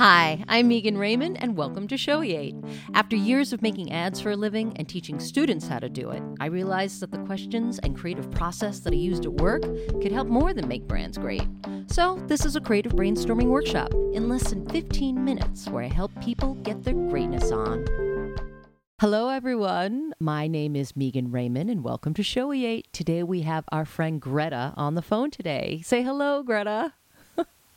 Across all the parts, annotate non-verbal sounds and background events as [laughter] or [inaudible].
Hi, I'm Megan Raymond, and welcome to Shoeate. After years of making ads for a living and teaching students how to do it, I realized that the questions and creative process that I used at work could help more than make brands great. So, this is a creative brainstorming workshop in less than 15 minutes where I help people get their greatness on. Hello, everyone. My name is Megan Raymond, and welcome to Shoeate. Today we have our friend Greta on the phone today. Say hello, Greta.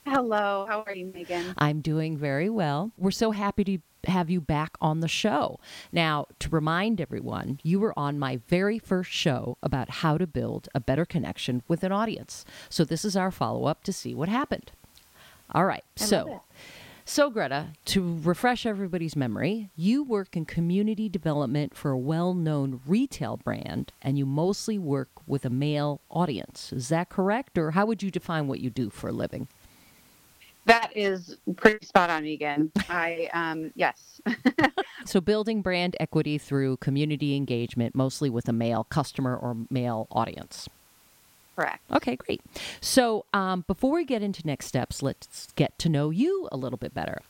Hello, how are you, Megan? I'm doing very well. We're so happy to have you back on the show. Now, to remind everyone, you were on my very first show about how to build a better connection with an audience. So, this is our follow up to see what happened. All right. I so, so, Greta, to refresh everybody's memory, you work in community development for a well known retail brand and you mostly work with a male audience. Is that correct? Or how would you define what you do for a living? That is pretty spot on, Megan. I um yes. [laughs] So, building brand equity through community engagement, mostly with a male customer or male audience. Correct. Okay, great. So, um, before we get into next steps, let's get to know you a little bit better.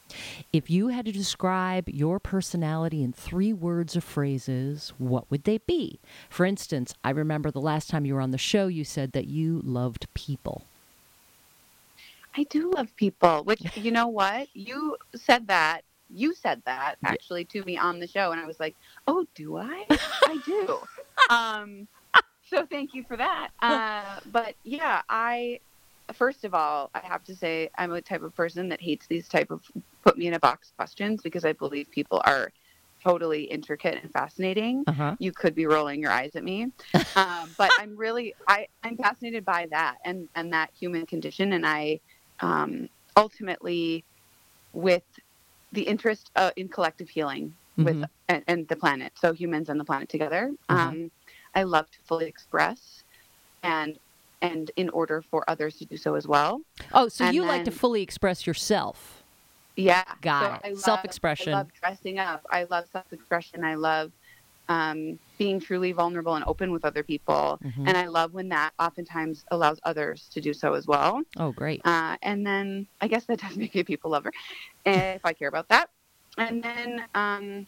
If you had to describe your personality in three words or phrases, what would they be? For instance, I remember the last time you were on the show, you said that you loved people. I do love people, which you know what? You said that. You said that actually to me on the show and I was like, "Oh, do I?" [laughs] I do. Um so thank you for that. Uh but yeah, I first of all, I have to say I'm a type of person that hates these type of put me in a box questions because I believe people are totally intricate and fascinating. Uh huh. you could be rolling your eyes at me [laughs] um, but i'm really i i'm fascinated by that and and that human condition and i um, ultimately with the interest uh, in collective healing with Mhm. and, and the planet so humans and the planet together Uh-huh. um, i love to fully express and and in order for others to do so as well Oh, so And you like to fully express yourself. Yeah. Got So it. I love- Self-expression. I love dressing up. I love self expression. I love um, being truly vulnerable and open with other people. Mhm. And I love when that oftentimes allows others to do so as well. Oh, great. Uh, and then I guess that [laughs] does make a people lover if I care about that. And then um,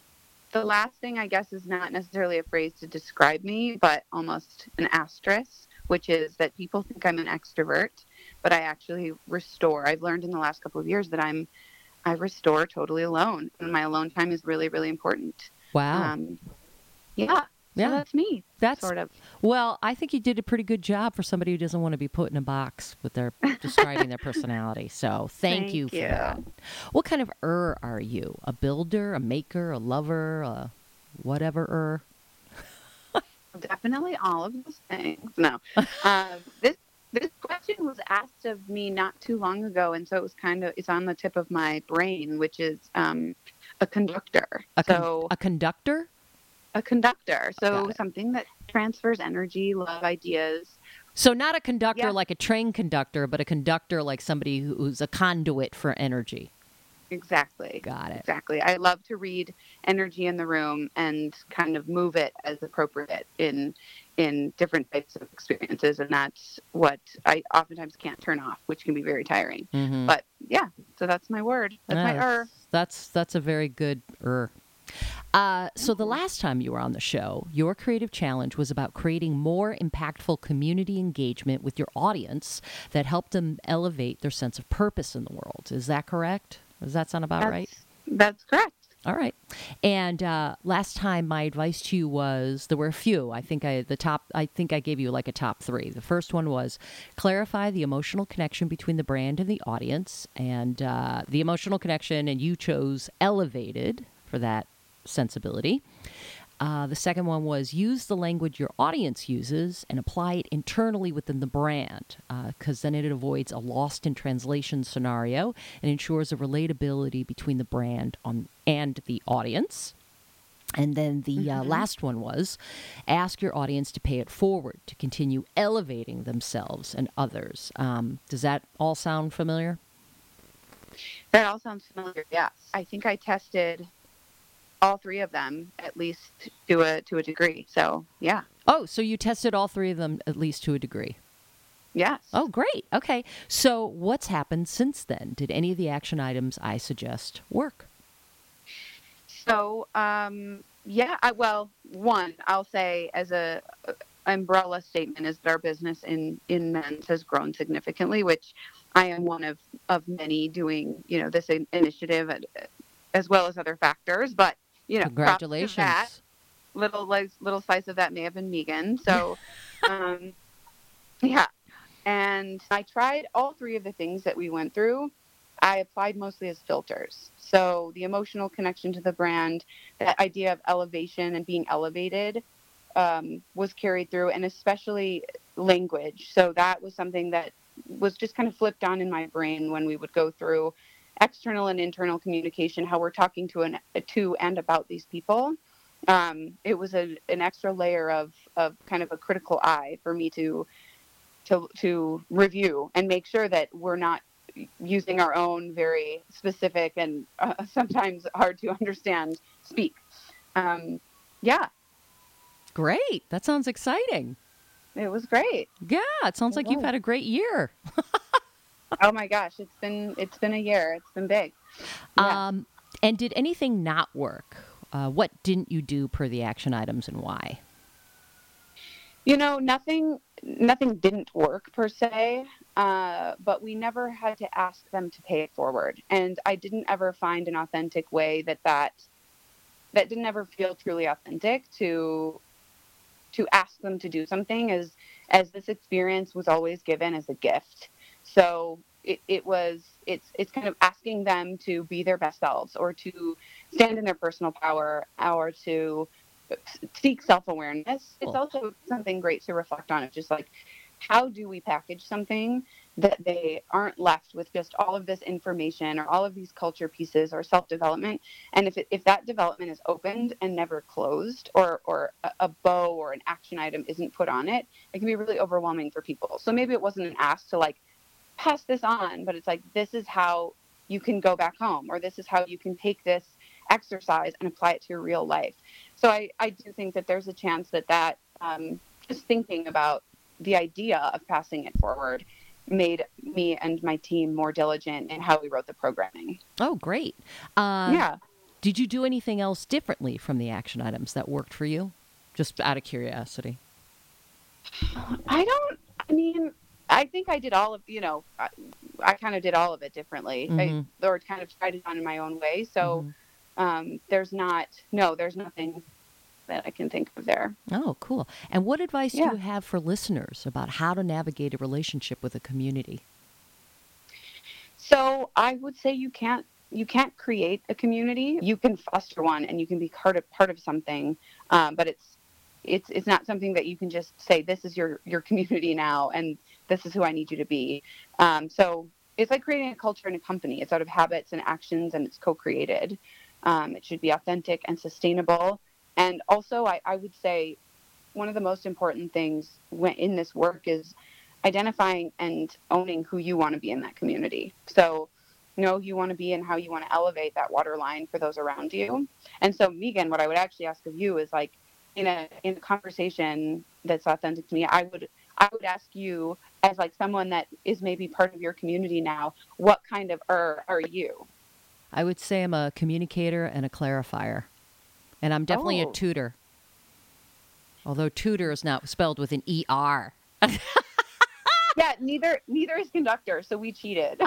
the last thing I guess is not necessarily a phrase to describe me, but almost an asterisk, which is that people think I'm an extrovert, but I actually restore. I've learned in the last couple of years that I'm I restore totally alone, and my alone time is really really important. Wow. Um, yeah, yeah. that's me, That's sort of. Well, I think you did a pretty good job for somebody who doesn't want to be put in a box with their describing their personality. [laughs] So thank, Thank you for you. that. What kind of er are you? A builder, a maker, a lover, a whatever er? [laughs] Definitely all of those things. No, uh, this this question was asked of me not too long ago, and so it was kind of it's on the tip of my brain, which is um, a conductor. A, con- so a conductor? A conductor. So something that transfers energy, love, ideas. So not a conductor Yeah. like a train conductor, but a conductor like somebody who's a conduit for energy. Exactly. Got it. Exactly. I love to read energy in the room and kind of move it as appropriate in in different types of experiences, and that's what I oftentimes can't turn off, which can be very tiring. Mhm. But yeah, so that's my word. That's my er. That's that's a very good er. Uh, so the last time you were on the show, your creative challenge was about creating more impactful community engagement with your audience that helped them elevate their sense of purpose in the world. Is that correct? Does that sound about That's, right? That's correct. All right. And uh, last time, my advice to you was there were a few. I think I the top. I think I gave you like a top three. The first one was clarify the emotional connection between the brand and the audience, and uh, the emotional connection. And you chose elevated for that sensibility. Uh, the second one was use the language your audience uses and apply it internally within the brand, because then it avoids a lost in translation scenario and ensures a relatability between the brand on, and the audience. And then the uh, last one was ask your audience to pay it forward to continue elevating themselves and others. Um, does that all sound familiar? That all sounds familiar. Yes. I think I tested all three of them at least to a to a degree. So yeah. Oh, so you tested all three of them at least to a degree. Yes. Oh, great. Okay. So, what's happened since then? Did any of the action items I suggest work? So, um, yeah, I, well, one, I'll say as a, a umbrella statement is that our business in in men's has grown significantly, which I am one of of many doing, you know, this in- initiative at, as well as other factors. But you know, Congratulations. that. Little like little slice of that may have been Megan. So, [laughs] um, yeah. And I tried all three of the things that we went through. I applied mostly as filters. So the emotional connection to the brand, that idea of elevation and being elevated um, was carried through, and especially language. So that was something that was just kind of flipped on in my brain when we would go through external and internal communication, how we're talking to an to and about these people. Um, it was a, an extra layer of, of kind of a critical eye for me to to to review and make sure that we're not using our own very specific and uh, [laughs] sometimes hard to understand speak. Um, yeah, Great. That sounds exciting. it was great. Yeah, it sounds It like you've had a great year. [laughs] Oh my gosh, it's been it's been a year. It's been big. Yeah. Um, and did anything not work? Uh, what didn't you do per the action items and why? You know, nothing nothing didn't work per se, uh, but we never had to ask them to pay it forward, and I didn't ever find an authentic way that that that didn't ever feel truly authentic to to ask them to do something as as this experience was always given as a gift. So it, it was it's it's kind of asking them to be their best selves or to stand in their personal power or to uh, seek self-awareness. It's also something great to reflect on of just like how do we package something that they aren't left with just all of this information or all of these culture pieces or self-development? And if, it, if that development is opened and never closed or, or a, a bow or an action item isn't put on it it can be really overwhelming for people. So maybe it wasn't an ask to like pass this on but it's like this is how you can go back home or this is how you can take this exercise and apply it to your real life so I, I do think that there's a chance that that um, just thinking about the idea of passing it forward made me and my team more diligent in how we wrote the programming. Oh, great. Uh, yeah. Did you do anything else differently from the action items that worked for you? Just out of curiosity. I don't, I mean, I think I did all of, you know, I, I kind of did all of it differently Mhm. I, or kind of tried it on in my own way. So Mhm. um, there's not, no, there's nothing that I can think of there. Oh, cool. And what advice Yeah. do you have for listeners about how to navigate a relationship with a community? So I would say you can't you can't create a community. You can foster one, and you can be part of part of something, um, but it's it's it's not something that you can just say this is your your community now, and this is who I need you to be. Um, so it's like creating a culture in a company. It's out of habits and actions, and it's co-created. Um, it should be authentic and sustainable. And also, I, I would say one of the most important things in this work is identifying and owning who you want to be in that community. So know who you want to be and how you want to elevate that water line for those around you. And so Megan, what I would actually ask of you is like in a in a conversation that's authentic to me, I would I would ask you as like someone that is maybe part of your community now, what kind of er are you? I would say I'm a communicator and a clarifier. And I'm definitely a Oh. tutor. Although tutor is not spelled with an ER. [laughs] yeah, neither neither is conductor, so we cheated.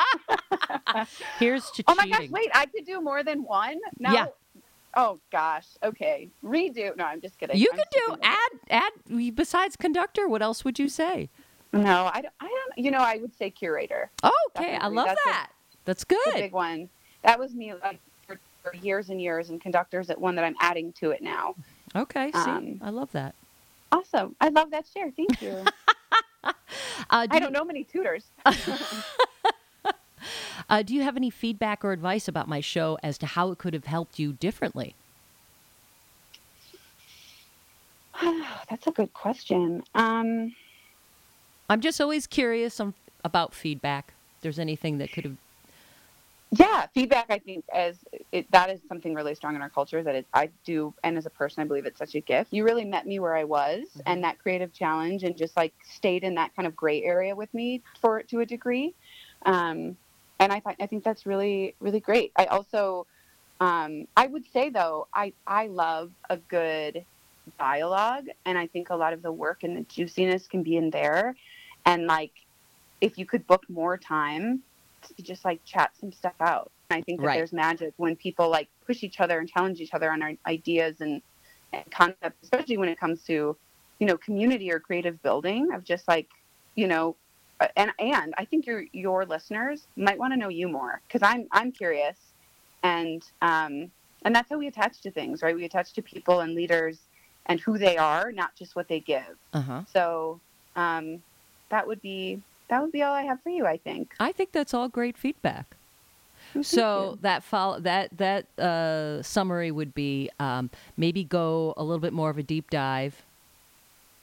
[laughs] Here's to oh my gosh, wait, I could do more than one? No. Yeah. Oh gosh. Okay. Redo. No, I'm just kidding. You I'm could do sticking with it. add add besides conductor. What else would you say? No, I don't, I don't. You know, I would say curator. Oh, okay, I love That's a- that. That's a good. big one. That was me like for, for years and years, and conductors at one that I'm adding to it now. Okay, see, Um, I love that. Awesome. I love that share. Thank you. [laughs] Uh, do, I don't know many tutors. [laughs] [laughs] uh, do you have any feedback or advice about my show as to how it could have helped you differently? [sighs] That's a good question. Um, I'm just always curious on, about feedback. If there's anything that could have yeah, feedback. I think as it, that is something really strong in our culture that it, I do, and as a person, I believe it's such a gift. You really met me where I was, mm-hmm. and that creative challenge, and just like stayed in that kind of gray area with me for to a degree. Um, and I, th- I think that's really really great. I also, um, I would say though, I I love a good dialogue, and I think a lot of the work and the juiciness can be in there, and like if you could book more time to just like chat some stuff out. I think that right. there's magic when people like push each other and challenge each other on our ideas and, and concepts, especially when it comes to, you know, community or creative building of just like, you know, and and I think your your listeners might want to know you more because I'm I'm curious, and um and that's how we attach to things, right? We attach to people and leaders and who they are, not just what they give. Uh-huh. So um, that would be that would be all I have for you. I think. I think that's all great feedback. so that follow that that uh, summary would be um, maybe go a little bit more of a deep dive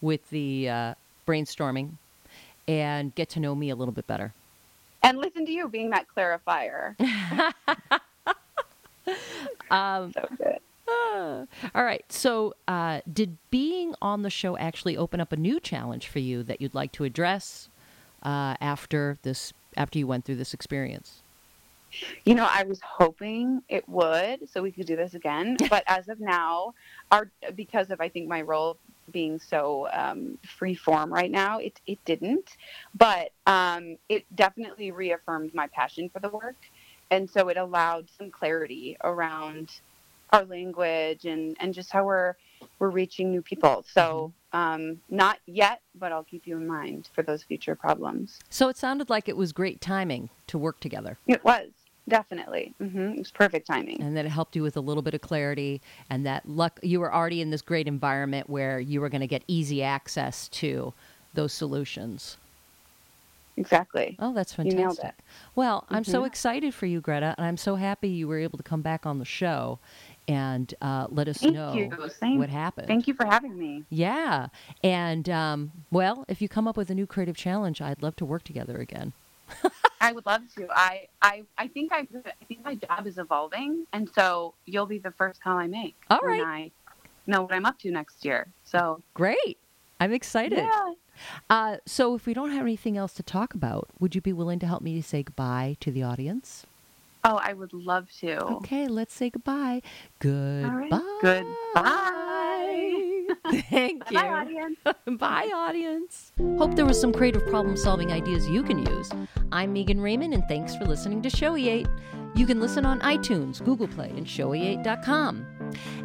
with the uh, brainstorming and get to know me a little bit better. And listen to you being that clarifier. um, [laughs] [laughs] so good. [laughs] All right. So, uh, did being on the show actually open up a new challenge for you that you'd like to address uh, after this after you went through this experience? You know, I was hoping it would, so we could do this again. [laughs] But as of now, our because of I think my role being so um, free form right now, it it didn't. But um, it definitely reaffirmed my passion for the work, and so it allowed some clarity around our language and and just how we're we're reaching new people. So mm-hmm. um, not yet, but I'll keep you in mind for those future problems. So it sounded like it was great timing to work together. It was definitely. Mm-hmm. It was perfect timing, and that it helped you with a little bit of clarity, and that luck. You were already in this great environment where you were going to get easy access to those solutions. Exactly. Oh, that's fantastic. You nailed it. Well, I'm mm-hmm. so excited for you, Greta, and I'm so happy you were able to come back on the show and uh, let us Thank know what happened. Thank you for having me. Yeah. And, um, well, if you come up with a new creative challenge, I'd love to work together again. [laughs] I would love to. I, I, I think I, I think my job is evolving, and so you'll be the first call I make. All right. I know what I'm up to next year. So great. I'm excited. Yeah. Uh, so, if we don't have anything else to talk about, would you be willing to help me say goodbye to the audience? Oh, I would love to. Okay, let's say goodbye. Goodbye. Right. Goodbye. [laughs] Thank you. Bye, audience. [laughs] Bye, audience. Hope there was some creative problem solving ideas you can use. I'm Megan Raymond, and thanks for listening to Shoeate. You can listen on iTunes, Google Play, and shoeate.com.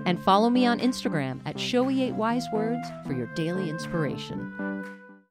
And follow me on Instagram at ShoeateWisewords for your daily inspiration.